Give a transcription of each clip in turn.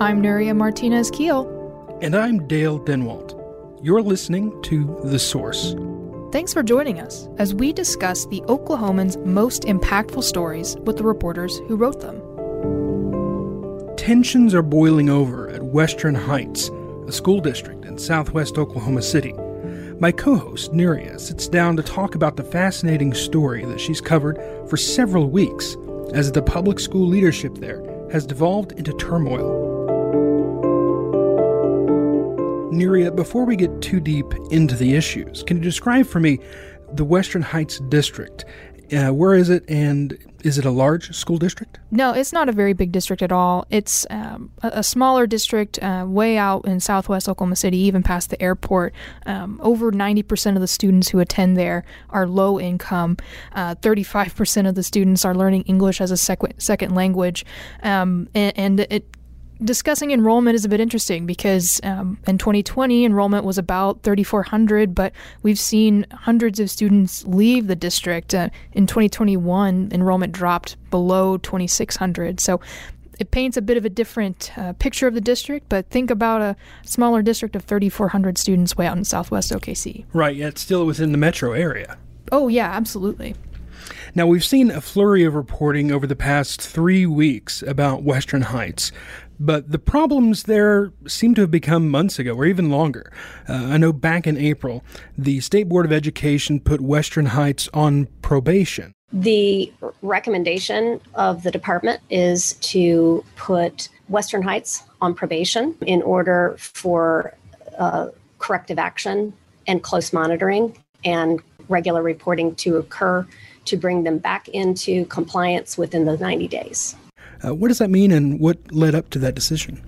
I'm Nuria Martinez Keel. And I'm Dale Denwalt. You're listening to The Source. Thanks for joining us as we discuss the Oklahoman's most impactful stories with the reporters who wrote them. Tensions are boiling over at Western Heights, a school district in southwest Oklahoma City. My co host, Nuria, sits down to talk about the fascinating story that she's covered for several weeks as the public school leadership there has devolved into turmoil. Nuria, before we get too deep into the issues, can you describe for me the Western Heights District? Uh, where is it, and is it a large school district? No, it's not a very big district at all. It's um, a, a, smaller district uh, way out in southwest Oklahoma City, even past the airport. Um, over 90% of the students who attend there are low income. Uh, 35% of the students are learning English as a sec- second language. Um, and, and it discussing enrollment is a bit interesting because um, in 2020 enrollment was about 3,400, but we've seen hundreds of students leave the district. Uh, in 2021, enrollment dropped below 2,600. So it paints a bit of a different uh, picture of the district, but think about a smaller district of 3,400 students way out in southwest OKC. Right, yet still within the metro area. Oh, yeah, absolutely. Now, we've seen a flurry of reporting over the past three weeks about Western Heights, but the problems there seem to have become months ago or even longer. Uh, I know back in April, the State Board of Education put Western Heights on probation. The recommendation of the department is to put Western Heights on probation in order for uh, corrective action and close monitoring and regular reporting to occur to bring them back into compliance within the 90 days. Uh, what does that mean, and what led up to that decision?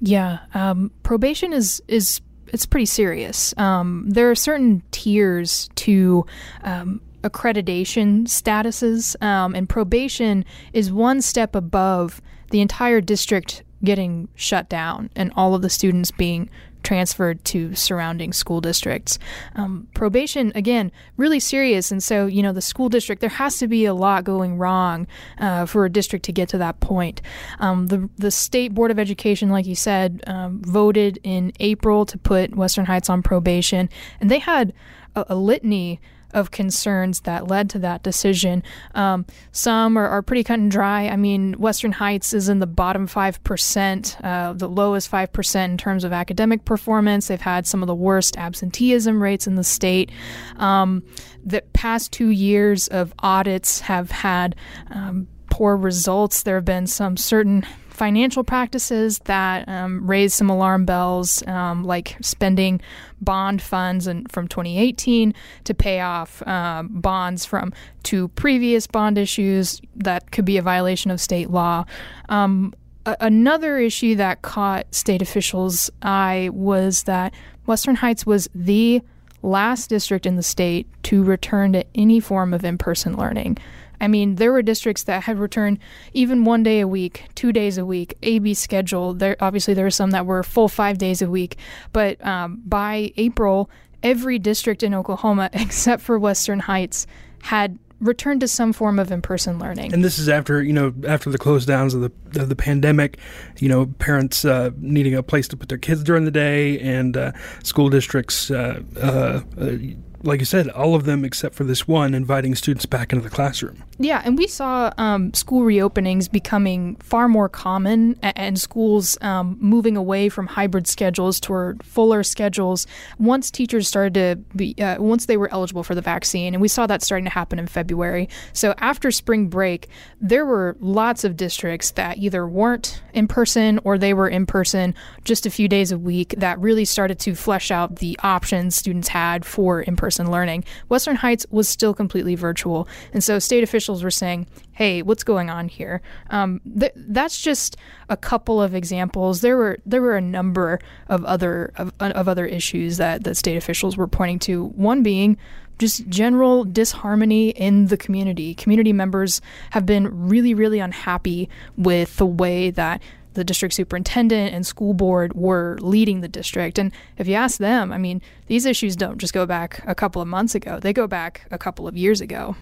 Yeah, um, probation is is it's pretty serious. Um, there are certain tiers to um, accreditation statuses, um, and probation is one step above the entire district getting shut down and all of the students being transferred to surrounding school districts. Um, probation, again, really serious. And so, you know, the school district, there has to be a lot going wrong uh, for a district to get to that point. Um, the, the State Board of Education, like you said, um, voted in April to put Western Heights on probation, and they had a, a litany of concerns that led to that decision. Um, some are, are, pretty cut and dry. I mean, Western Heights is in the bottom 5%, uh, the lowest 5% in terms of academic performance. They've had some of the worst absenteeism rates in the state. Um, the past two years of audits have had um, poor results. There have been some certain financial practices that um, raised some alarm bells, um, like spending bond funds and from 2018 to pay off uh, bonds from two previous bond issues that could be a violation of state law. Um, a- another issue that caught state officials' eye was that Western Heights was the last district in the state to return to any form of in person learning. I mean, there were districts that had returned even one day a week, two days a week, AB schedule. There obviously there were some that were full five days a week, but um, by April, every district in Oklahoma except for Western Heights had returned to some form of in-person learning. And this is after you know after the close downs of the of the pandemic, you know parents uh, needing a place to put their kids during the day, and uh, school districts. Uh, uh, uh like you said, all of them except for this one inviting students back into the classroom. Yeah, and we saw um, school reopenings becoming far more common and, and schools um, moving away from hybrid schedules toward fuller schedules once teachers started to be, uh, once they were eligible for the vaccine. And we saw that starting to happen in February. So after spring break, there were lots of districts that either weren't in person or they were in person just a few days a week that really started to flesh out the options students had for in person person learning. Western Heights was still completely virtual. And so state officials were saying, hey, what's going on here? Um, th- that's just a couple of examples. There were there were a number of other of, of other issues that, that state officials were pointing to. One being just general disharmony in the community. Community members have been really, really unhappy with the way that the district superintendent and school board were leading the district. And if you ask them, I mean, these issues don't just go back a couple of months ago, they go back a couple of years ago.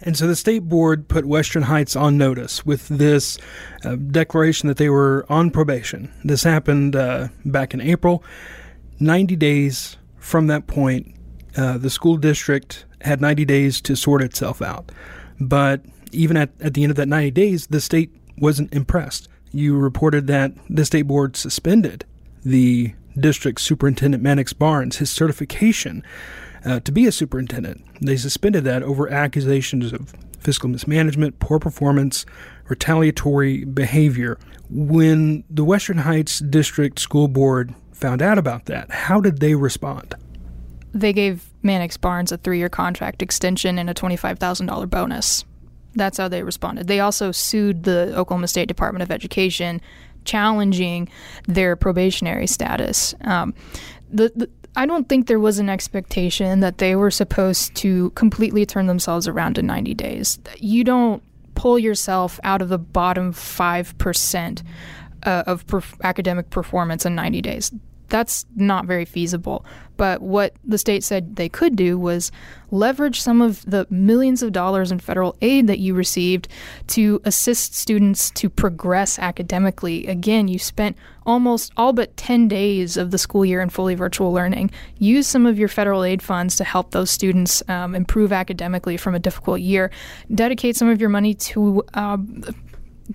And so the state board put Western Heights on notice with this uh, declaration that they were on probation. This happened uh, back in April. 90 days from that point, uh, the school district had 90 days to sort itself out. But even at, at the end of that 90 days, the state wasn't impressed. You reported that the state board suspended the district superintendent Mannix Barnes his certification uh, to be a superintendent. They suspended that over accusations of fiscal mismanagement, poor performance, retaliatory behavior. When the Western Heights District School Board found out about that, how did they respond? They gave Mannix Barnes a three year contract extension and a $25,000 bonus. That's how they responded. They also sued the Oklahoma State Department of Education, challenging their probationary status. Um, the, the I don't think there was an expectation that they were supposed to completely turn themselves around in 90 days. You don't pull yourself out of the bottom 5% uh, of perf- academic performance in 90 days that's not very feasible. But what the state said they could do was leverage some of the millions of dollars in federal aid that you received to assist students to progress academically. Again, you spent almost all but 10 days of the school year in fully virtual learning. Use some of your federal aid funds to help those students um, improve academically from a difficult year. Dedicate some of your money to uh,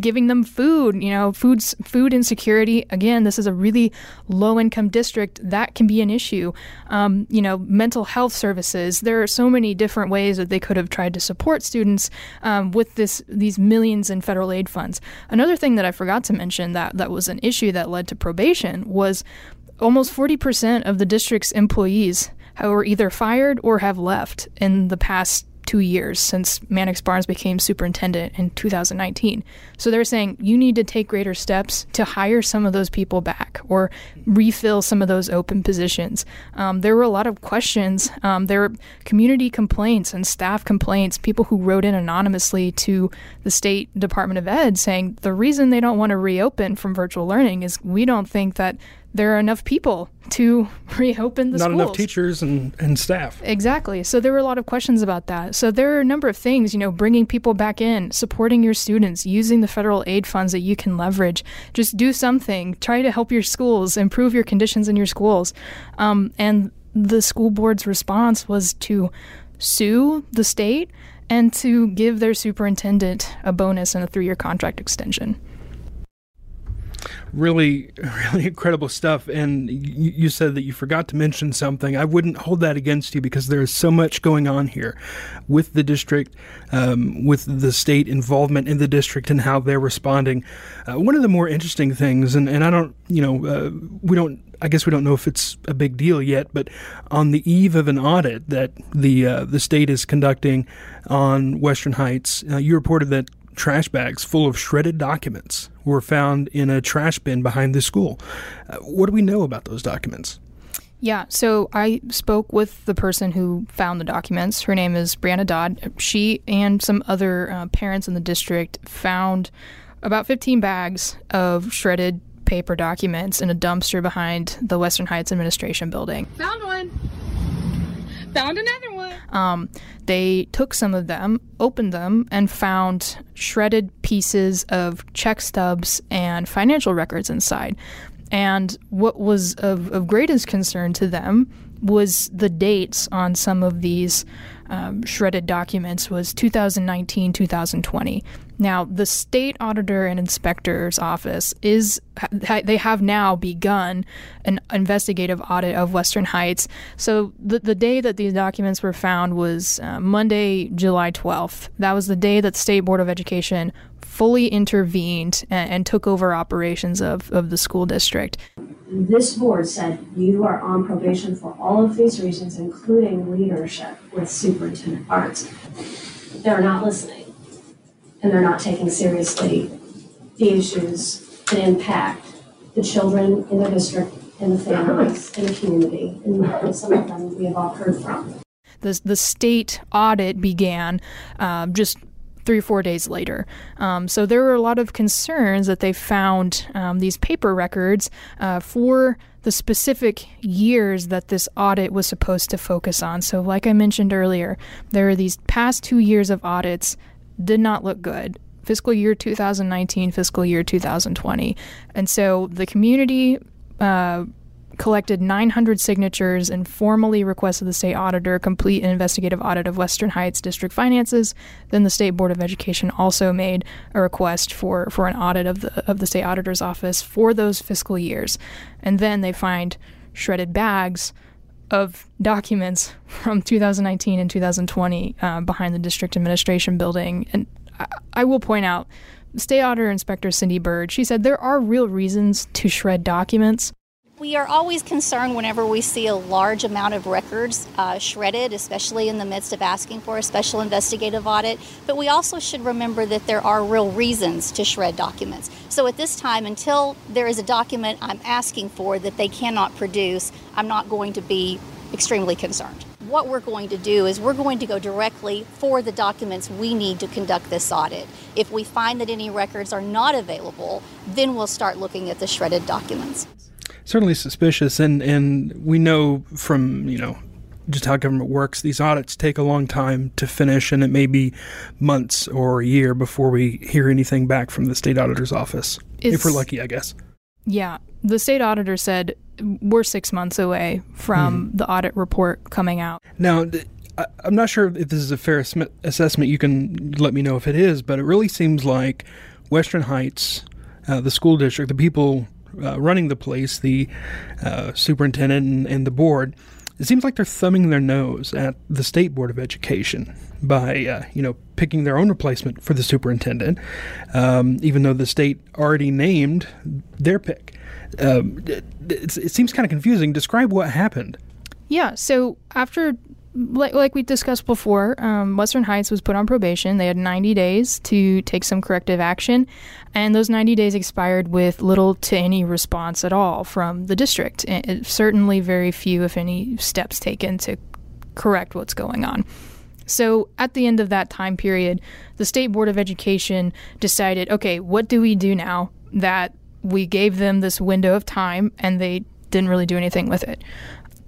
giving them food, you know, foods, food insecurity. Again, this is a really low income district. That can be an issue. Um, you know, mental health services. There are so many different ways that they could have tried to support students um, with this these millions in federal aid funds. Another thing that I forgot to mention that that was an issue that led to probation was almost 40% of the district's employees were either fired or have left in the past two years since Mannix Barnes became superintendent in 2019. So they're saying you need to take greater steps to hire some of those people back or refill some of those open positions. Um, there were a lot of questions. Um, there were community complaints and staff complaints, people who wrote in anonymously to the State Department of Ed saying the reason they don't want to reopen from virtual learning is we don't think that there are enough people to reopen the school. Not schools. enough teachers and, and staff. Exactly. So there were a lot of questions about that. So there are a number of things, you know, bringing people back in, supporting your students, using the federal aid funds that you can leverage. Just do something. Try to help your schools, improve your conditions in your schools. Um, and the school board's response was to sue the state and to give their superintendent a bonus and a three year contract extension really, really incredible stuff. And you, said that you forgot to mention something. I wouldn't hold that against you because there is so much going on here with the district, um, with the state involvement in the district and how they're responding. Uh, one of the more interesting things, and, and I don't, you know, uh, we don't I guess we don't know if it's a big deal yet, but on the eve of an audit that the uh, the state is conducting on Western Heights, uh, you reported that trash bags full of shredded documents were found in a trash bin behind the school. Uh, what do we know about those documents? Yeah, so I spoke with the person who found the documents. Her name is Brianna Dodd. She and some other uh, parents in the district found about 15 bags of shredded paper documents in a dumpster behind the Western Heights Administration building. Found one. Found another one. Um, they took some of them, opened them, and found shredded pieces of check stubs and financial records inside. And what was of, of greatest concern to them was the dates on some of these um, shredded documents was 2019 2020 now the state auditor and inspector's office is they have now begun an investigative audit of western heights. So the, the day that these documents were found was uh, monday july 12th that was the day that the state board of education fully intervened and, and took over operations of, of the school district this board said you are on probation for all of these reasons, including leadership with Superintendent Barnes. They're not listening, and they're not taking seriously the issues that impact the children in the district and the families in the community, and some of them we have all heard from. The, the state audit began uh, just three or four days later. Um, so there were a lot of concerns that they found um, these paper records uh, for the specific years that this audit was supposed to focus on. So, like I mentioned earlier, there are these past two years of audits did not look good. Fiscal year 2019, fiscal year 2020. And so the community uh, collected 900 signatures and formally requested the state auditor complete an investigative audit of Western Heights district finances. Then the state board of education also made a request for, for an audit of the of the state auditor's office for those fiscal years, and then they find shredded bags of documents from 2019 and 2020 uh, behind the district administration building. And I, I will point out. State Auditor Inspector Cindy Byrd, she said there are real reasons to shred documents. We are always concerned whenever we see a large amount of records uh, shredded, especially in the midst of asking for a special investigative audit. But we also should remember that there are real reasons to shred documents. So at this time, until there is a document I'm asking for that they cannot produce, I'm not going to be extremely concerned. What we're going to do is we're going to go directly for the documents we need to conduct this audit. If we find that any records are not available, then we'll start looking at the shredded documents certainly suspicious. And, and we know from, you know, just how government works, these audits take a long time to finish, and it may be months or a year before we hear anything back from the state auditor's office. It's, if we're lucky, I guess. Yeah. The state auditor said we're six months away from mm. the audit report coming out. Now, I'm not sure if this is a fair assessment. You can let me know if it is, but it really seems like Western Heights, uh, the school district, the people uh, running the place, the uh, superintendent and, and, the board, it seems like they're thumbing their nose at the state board of education by uh, you know picking their own replacement for the superintendent, um, even though the state already named their pick. Um, it, it seems kind of confusing. Describe what happened. Yeah. So after like, like we discussed before, um, Western Heights was put on probation. They had 90 days to take some corrective action, and those 90 days expired with little to any response at all from the district. And certainly, very few, if any, steps taken to correct what's going on. So, at the end of that time period, the State Board of Education decided okay, what do we do now that we gave them this window of time and they didn't really do anything with it?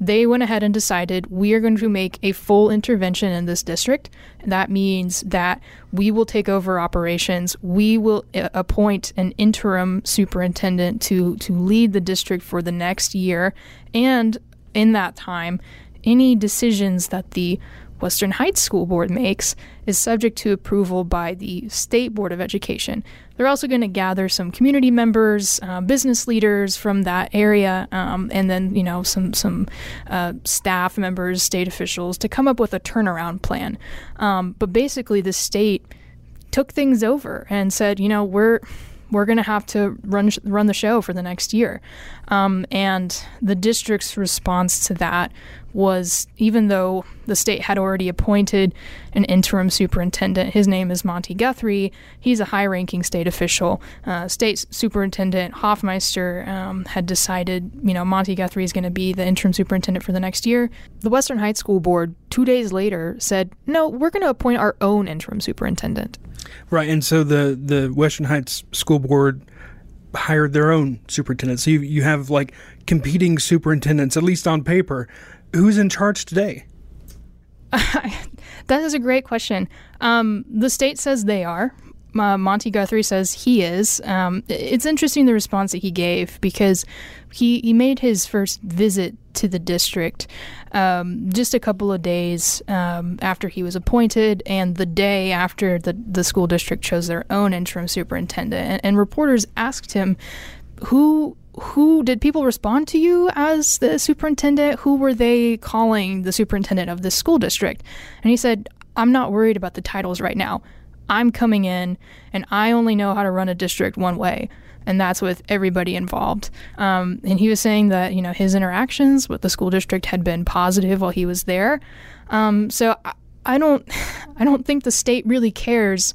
They went ahead and decided we are going to make a full intervention in this district. That means that we will take over operations. We will uh, appoint an interim superintendent to to lead the district for the next year, and in that time, any decisions that the Western Heights School Board makes is subject to approval by the State Board of Education. They're also going to gather some community members, uh, business leaders from that area, um, and then you know some some uh, staff members, state officials to come up with a turnaround plan. Um, but basically, the state took things over and said, you know, we're we're going to have to run run the show for the next year. Um, and the district's response to that was even though the state had already appointed an interim superintendent, his name is Monty Guthrie. He's a high ranking state official. Uh, state superintendent Hofmeister um, had decided, you know, Monty Guthrie is going to be the interim superintendent for the next year. The Western High School Board, two days later, said, no, we're going to appoint our own interim superintendent. Right. And so the, the Western Heights School Board hired their own superintendent. So you, you have like competing superintendents, at least on paper who's in charge today? that is a great question. Um, the state says they are. Uh, Monty Guthrie says he is. Um, it's interesting the response that he gave because he, he made his first visit to the district um, just a couple of days um, after he was appointed and the day after the, the school district chose their own interim superintendent. And, and reporters asked him, who who did people respond to you as the superintendent? Who were they calling the superintendent of this school district? And he said, I'm not worried about the titles right now. I'm coming in and I only know how to run a district one way, and that's with everybody involved. Um, and he was saying that you know his interactions with the school district had been positive while he was there. Um, so I, I don't, I don't think the state really cares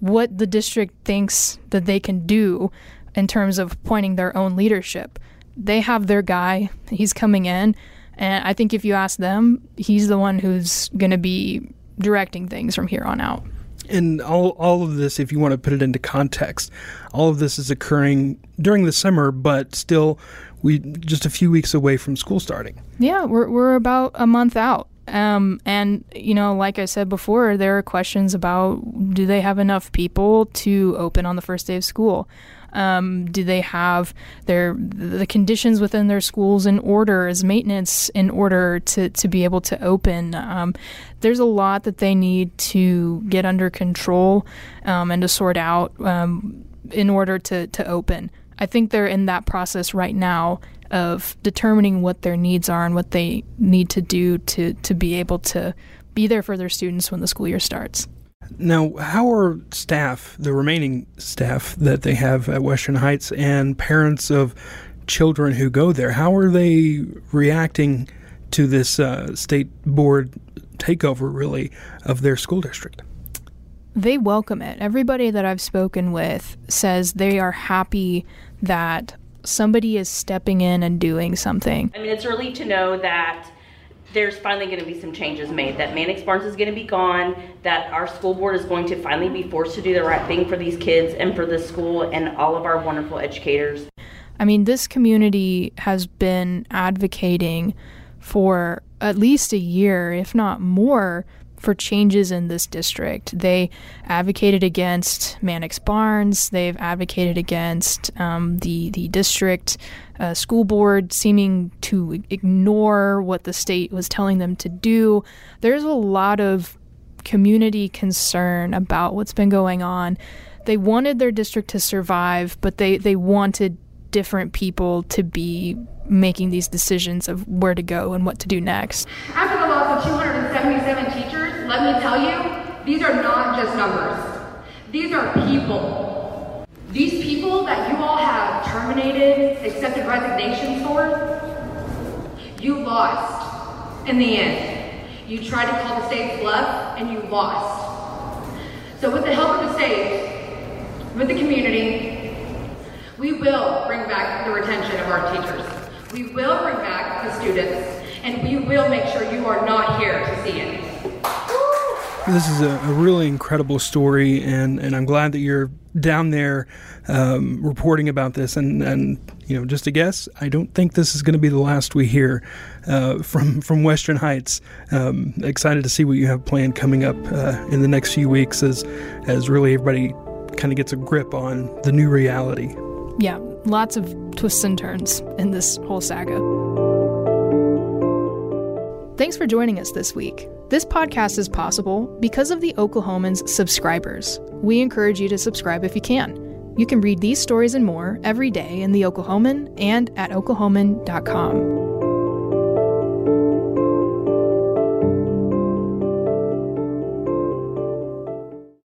what the district thinks that they can do in terms of pointing their own leadership. They have their guy, he's coming in, and I think if you ask them, he's the one who's going to be directing things from here on out. And all, all of this, if you want to put it into context, all of this is occurring during the summer, but still, we just a few weeks away from school starting. Yeah, we're we're about a month out. Um, and you know, like I said before, there are questions about do they have enough people to open on the first day of school? Um, do they have their the conditions within their schools in order as maintenance in order to, to be able to open? Um, there's a lot that they need to get under control um, and to sort out um, in order to, to open. I think they're in that process right now of determining what their needs are and what they need to do to, to be able to be there for their students when the school year starts. Now, how are staff, the remaining staff that they have at Western Heights, and parents of children who go there, how are they reacting to this uh, state board takeover, really, of their school district? They welcome it. Everybody that I've spoken with says they are happy that somebody is stepping in and doing something. I mean, it's early to know that there's finally going to be some changes made, that Mannix Barnes is going to be gone, that our school board is going to finally be forced to do the right thing for these kids and for this school and all of our wonderful educators. I mean, this community has been advocating for at least a year, if not more, for changes in this district. They advocated against Mannix Barnes. They've advocated against um, the the district uh, school board seeming to ignore what the state was telling them to do. There's a lot of community concern about what's been going on. They wanted their district to survive, but they, they wanted different people to be making these decisions of where to go and what to do next. After the loss of 277 teachers, let me tell you, these are not just numbers. These are people. These people that you all have terminated, accepted resignations for, you lost in the end. You tried to call the state's bluff and you lost. So with the help of the state, with the community, we will bring back the retention of our teachers. We will bring back the students, and we will make sure you are not here to see it. This is a, a really incredible story, and, and I'm glad that you're down there um, reporting about this. And, and, you know, just a guess, I don't think this is going to be the last we hear uh, from, from Western Heights. Um, excited to see what you have planned coming up uh, in the next few weeks as, as really everybody kind of gets a grip on the new reality. Yeah, lots of twists and turns in this whole saga. Thanks for joining us this week. This podcast is possible because of the Oklahomans subscribers. We encourage you to subscribe if you can. You can read these stories and more every day in the Oklahoman and at oklahoman.com.